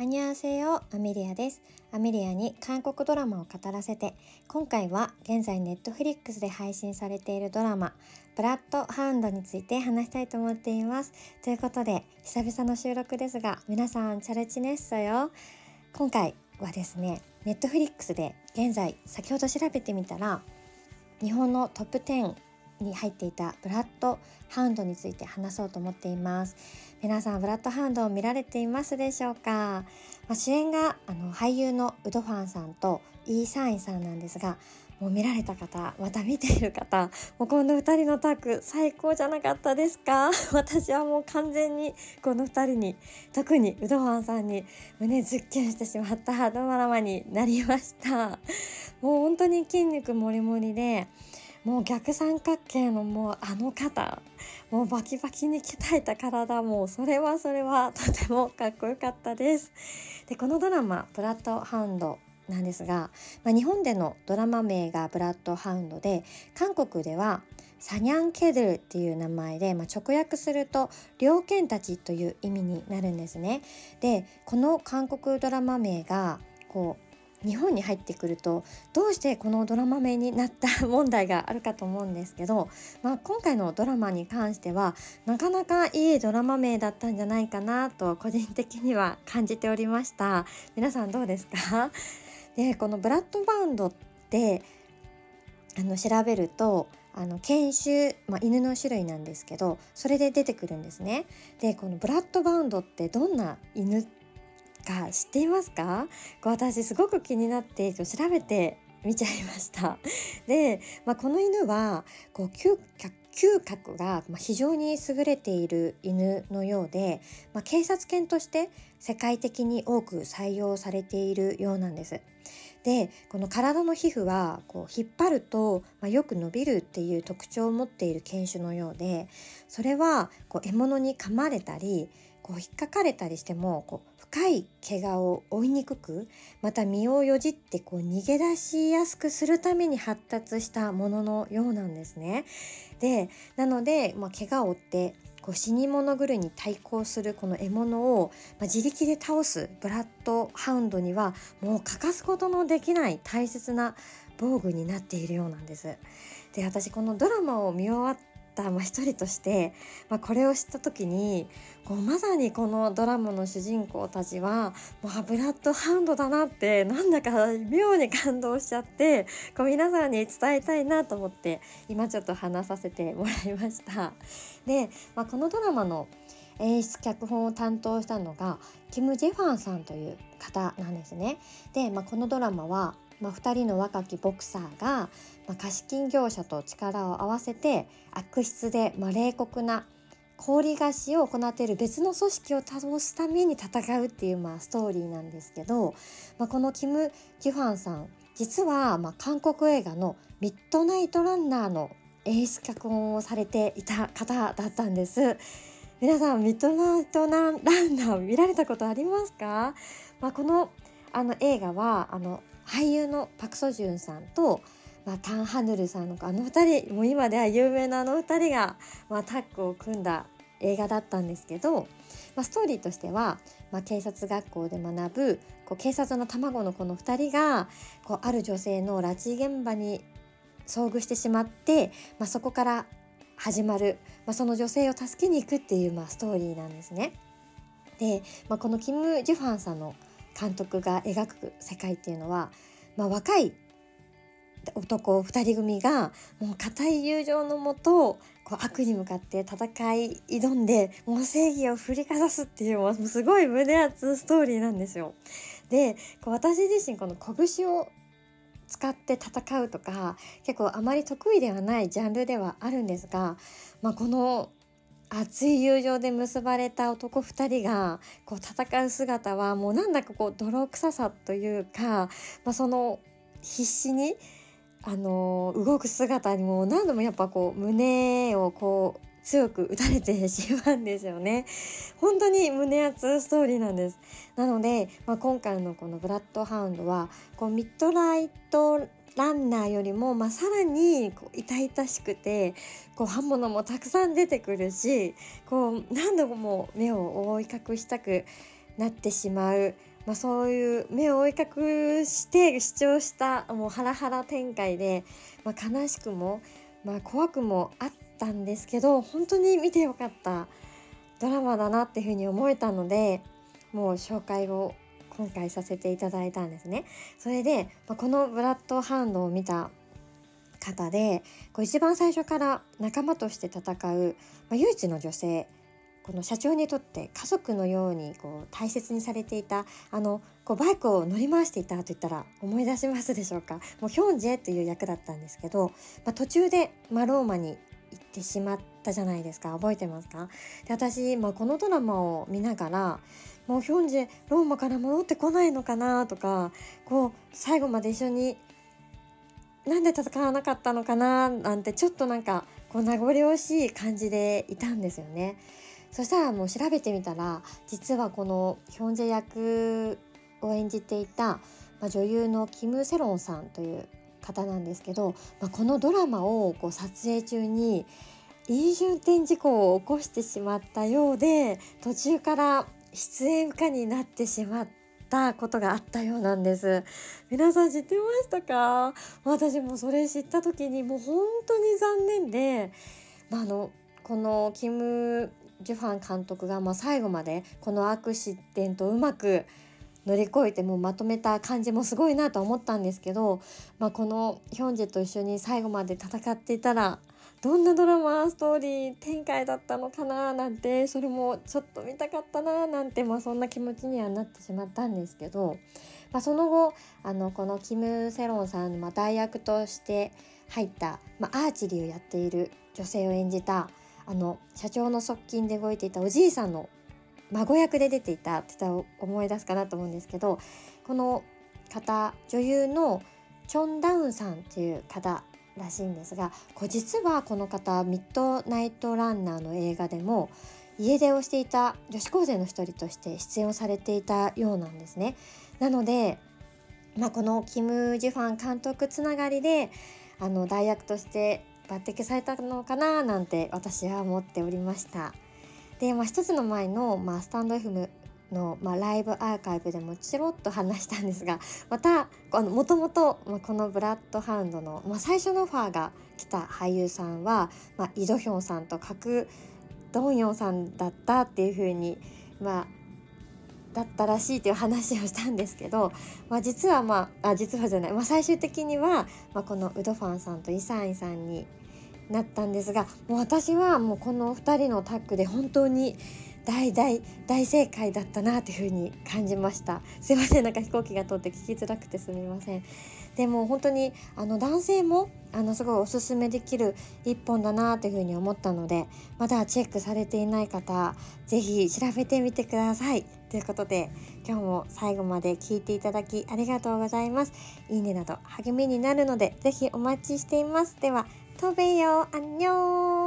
안녕하세요 アメリアです。アメリアに韓国ドラマを語らせて、今回は現在 Netflix で配信されているドラマ、ブラッドハウンドについて話したいと思っています。ということで、久々の収録ですが、皆さん잘 지냈어요。今回はですね、 Netflix で現在、先ほど調べてみたら、日本のトップ10に入っていたブラッドハウンドについて話そうと思っています。皆さんブラッドハウンドを見られていますでしょうか、まあ、主演があの俳優のウドファンさんとイーサーインさんなんですがもう見られた方また見ている方もうこの2人のタッグ最高じゃなかったですか？私はもう完全にこの2人に特にウドファンさんに胸ズッキュンしてしまったドラマになりました。もう本当に筋肉もりもりでもう逆三角形のもうあの肩もうバキバキに鍛えた体もそれはそれはとてもかっこよかったですでこのドラマ「ブラッドハウンド」なんですが、まあ、日本でのドラマ名がブラッドハウンドで韓国ではサニャンケドルっていう名前で、まあ、直訳すると猟犬たちという意味になるんですね。でこの韓国ドラマ名がこう日本に入ってくるとどうしてこのドラマ名になった 問題があるかと思うんですけど、まあ、今回のドラマに関してはなかなかいいドラマ名だったんじゃないかなと個人的には感じておりました皆さんどうですか？でこのブラッドバウンドってあの調べるとあの犬種、まあ、犬の種類なんですけどそれで出てくるんですね。でこのブラッドバウンドってどんな犬か知っていますか？こう私すごく気になって調べて見ちゃいました。で、まあ、この犬はこう嗅嗅覚が非常に優れている犬のようで、まあ、警察犬として世界的に多く採用されているようなんです。でこの体の皮膚はこう引っ張ると、まあ、よく伸びるっていう特徴を持っている犬種のようでそれはこう獲物に噛まれたりこう引っかかれたりしてもこう深い怪我を負いにくくまた身をよじってこう逃げ出しやすくするために発達したもののようなんですね。でなので、まあ、怪我を負ってこう死に物狂いに対抗するこの獲物を、まあ、自力で倒すブラッドハウンドにはもう欠かすことのできない大切な防具になっているようなんです。で私このドラマを見終わっまあ、一人として、まあ、これを知った時にこうまさにこのドラマの主人公たちはもうブラッドハウンドだなってなんだか妙に感動しちゃってこう皆さんに伝えたいなと思って今ちょっと話させてもらいました。で、まあ、このドラマの演出脚本を担当したのがキム・ジェファンさんという方なんですね。で、まあ、このドラマはまあ、2人の若きボクサーが、まあ、貸金業者と力を合わせて悪質で、まあ、冷酷な氷菓子を行っている別の組織を倒すために戦うっていう、まあ、ストーリーなんですけど、まあ、このキム・ジュファンさん実は、まあ、韓国映画の「ミッドナイト・ランナー」の演出脚本をされていた方だったんです。皆さんミッドナイトランナー見られたことありますか、まあ、このあの映画はあの俳優のパク・ソジュンさんと、まあ、タン・ハヌルさんのあの2人もう今では有名なあの2人が、まあ、タッグを組んだ映画だったんですけど、まあ、ストーリーとしては、まあ、警察学校で学ぶこう警察の卵の子の2人がこうある女性の拉致現場に遭遇してしまって、まあ、そこから始まる、まあ、その女性を助けに行くっていう、まあ、ストーリーなんですね。で、まあ、このキム・ジュファンさんの監督が描く世界っていうのは、まあ、若い男2人組がもう固い友情のもと悪に向かって戦い挑んでもう正義を振りかざすっていうもうすごい胸熱ストーリーなんですよ。でこう私自身この拳を使って戦うとか結構あまり得意ではないジャンルではあるんですが、まあ、この熱い友情で結ばれた男2人がこう戦う姿はもうなんだかこう泥臭さというか、まあ、その必死にあの動く姿にも何度もやっぱこう胸をこう強く打たれてしまうんですよね。本当に胸熱ストーリーなんです。なので、まあ、今回のこのブラッドハウンドはこうミッドライトランナーよりも、まあ、さらにこう痛々しくてこう刃物もたくさん出てくるしこう何度も目を覆い隠したくなってしまう。まあ、そういう目を追い隠して視聴したもうハラハラ展開で、まあ、悲しくも、まあ、怖くもあったんですけど本当に見てよかったドラマだなっていうふうに思えたのでもう紹介を今回させていただいたんですね。それで、まあ、このブラッドハンドを見た方でこう一番最初から仲間として戦う、まあ、唯一の女性この社長にとって家族のようにこう大切にされていたあのこうバイクを乗り回していたと言ったら思い出しますでしょうか。もうヒョンジェという役だったんですけど、まあ、途中で、まあ、ローマに行ってしまったじゃないですか。覚えてますか？で私、まあ、このドラマを見ながらもうヒョンジェローマから戻ってこないのかなとかこう最後まで一緒になんで戦わなかったのかななんてちょっとなんかこう名残惜しい感じでいたんですよね。そしたらもう調べてみたら実はこのヒョンジェ役を演じていた、まあ、女優のキム・セロンさんという方なんですけど、まあ、このドラマをこう撮影中に飲酒運転事故を起こしてしまったようで途中から出演不可になってしまったことがあったようなんです。皆さん知ってましたか？私もそれ知った時にもう本当に残念で、まあ、あのこのキム・ジュファン監督がまあ最後までこのアクシデントをうまく乗り越えてもうまとめた感じもすごいなと思ったんですけど、まあ、このヒョンジェと一緒に最後まで戦っていたらどんなドラマストーリー展開だったのかななんてそれもちょっと見たかったななんて、まあ、そんな気持ちにはなってしまったんですけど、まあ、その後あのこのキム・セロンさんの、代役として入った、まあ、アーチェリーをやっている女性を演じたあの社長の側近で動いていたおじいさんの孫役で出ていたって言ったら思い出すかなと思うんですけどこの方女優のチョン・ダウンさんっていう方らしいんですがこう実はこの方ミッドナイトランナーの映画でも家出をしていた女子高生の一人として出演をされていたようなんですね。なので、まあ、このキム・ジュファン監督つながりであの代役として抜擢されたのかななんて私は思っておりました。で、まあ、一つの前の、まあ、スタンド FM の、まあ、ライブアーカイブでもチロッと話したんですが またもともとこのブラッドハウンドの、まあ、最初のオファーが来た俳優さんは、まあ、イ・ドヒョンさんとカク・ドンヨンさんだったっていう風にまあだったらしいという話をしたんですけど、まあ、実はまああ実はじゃない、まあ、最終的には、まあ、このウドファンさんとイ・サンイさんになったんですがもう私はもうこの2人のタッグで本当に大大大正解だったなというふうに感じました。すいませんなんか飛行機が通って聞きづらくてすみません。でも本当にあの男性もあのすごいおすすめできる一本だなというふうに思ったのでまだチェックされていない方是非調べてみてください。ということで今日も最後まで聞いていただきありがとうございます。いいねなど励みになるので是非お待ちしています。では飛べよ、あんにょー